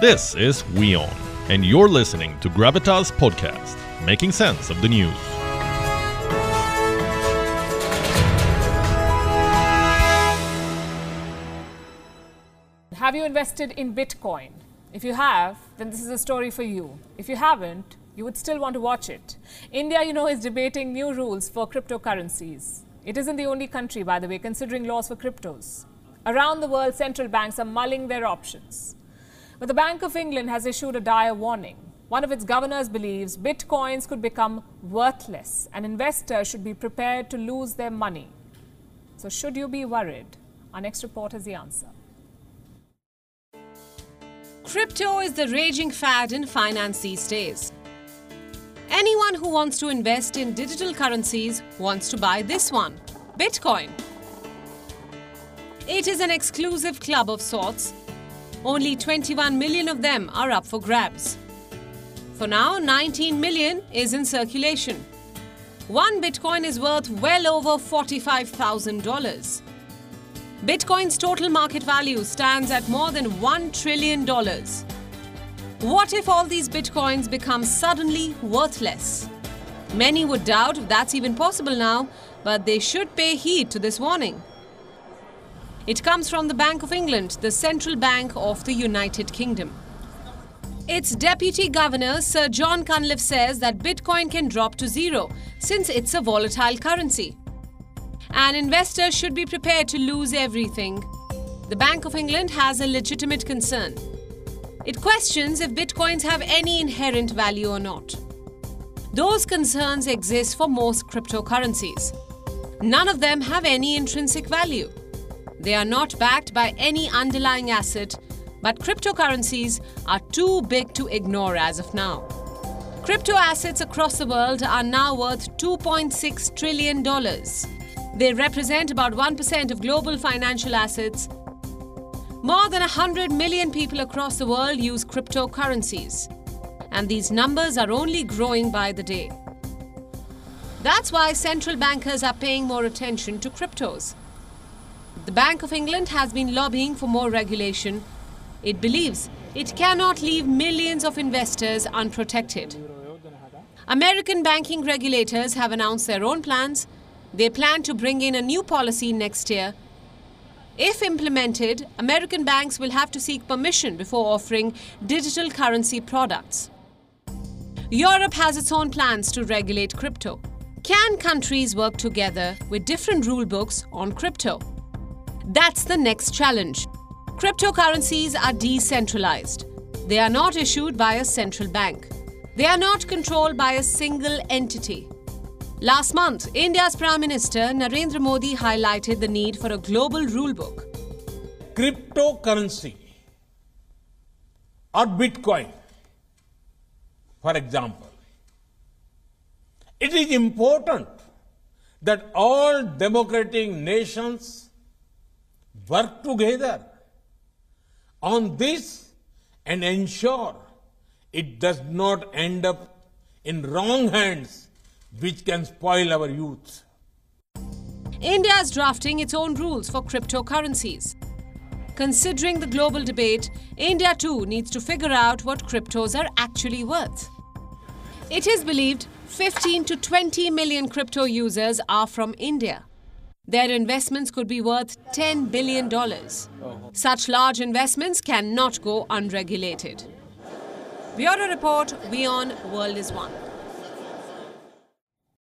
This is WION, and you're listening to Gravitas Podcast, making sense of the news. Have you invested in Bitcoin? If you have, then this is a story for you. If you haven't, you would still want to watch it. India, you know, is debating new rules for cryptocurrencies. It isn't the only country, by the way, considering laws for cryptos. Around the world, central banks are mulling their options. But the Bank of England has issued a dire warning. One of its governors believes bitcoins could become worthless and investors should be prepared to lose their money. So, should you be worried? Our next report has the answer. Crypto is the raging fad in finance these days. Anyone who wants to invest in digital currencies wants to buy this one Bitcoin. It is an exclusive club of sorts. Only 21 million of them are up for grabs. For now, 19 million is in circulation. One Bitcoin is worth well over $45,000. Bitcoin's total market value stands at more than $1 trillion. What if all these Bitcoins become suddenly worthless? Many would doubt if that's even possible now, but they should pay heed to this warning. It comes from the Bank of England, the central bank of the United Kingdom. Its deputy governor, Sir John Cunliffe, says that Bitcoin can drop to zero since it's a volatile currency. An investor should be prepared to lose everything. The Bank of England has a legitimate concern. It questions if bitcoins have any inherent value or not. Those concerns exist for most cryptocurrencies. None of them have any intrinsic value. They are not backed by any underlying asset, but cryptocurrencies are too big to ignore as of now. Crypto assets across the world are now worth $2.6 trillion. They represent about 1% of global financial assets more than 100 million people across the world use cryptocurrencies, and these numbers are only growing by the day. That's why central bankers are paying more attention to cryptos. The Bank of England has been lobbying for more regulation. It believes it cannot leave millions of investors unprotected. American banking regulators have announced their own plans. They plan to bring in a new policy next year if implemented, American banks will have to seek permission before offering digital currency products. Europe has its own plans to regulate crypto. Can countries work together with different rule books on crypto? That's the next challenge. Cryptocurrencies are decentralized. They are not issued by a central bank. They are not controlled by a single entity. Last month, India's Prime Minister Narendra Modi highlighted the need for a global rulebook. Cryptocurrency or Bitcoin, for example, it is important that all democratic nations work together on this and ensure it does not end up in wrong hands which can spoil our youth. India is drafting its own rules for cryptocurrencies. Considering the global debate, India too needs to figure out what cryptos are actually worth. It is believed 15 to 20 million crypto users are from India. Their investments could be worth $10 billion. Such large investments cannot go unregulated. Bureau Report, WION World is One.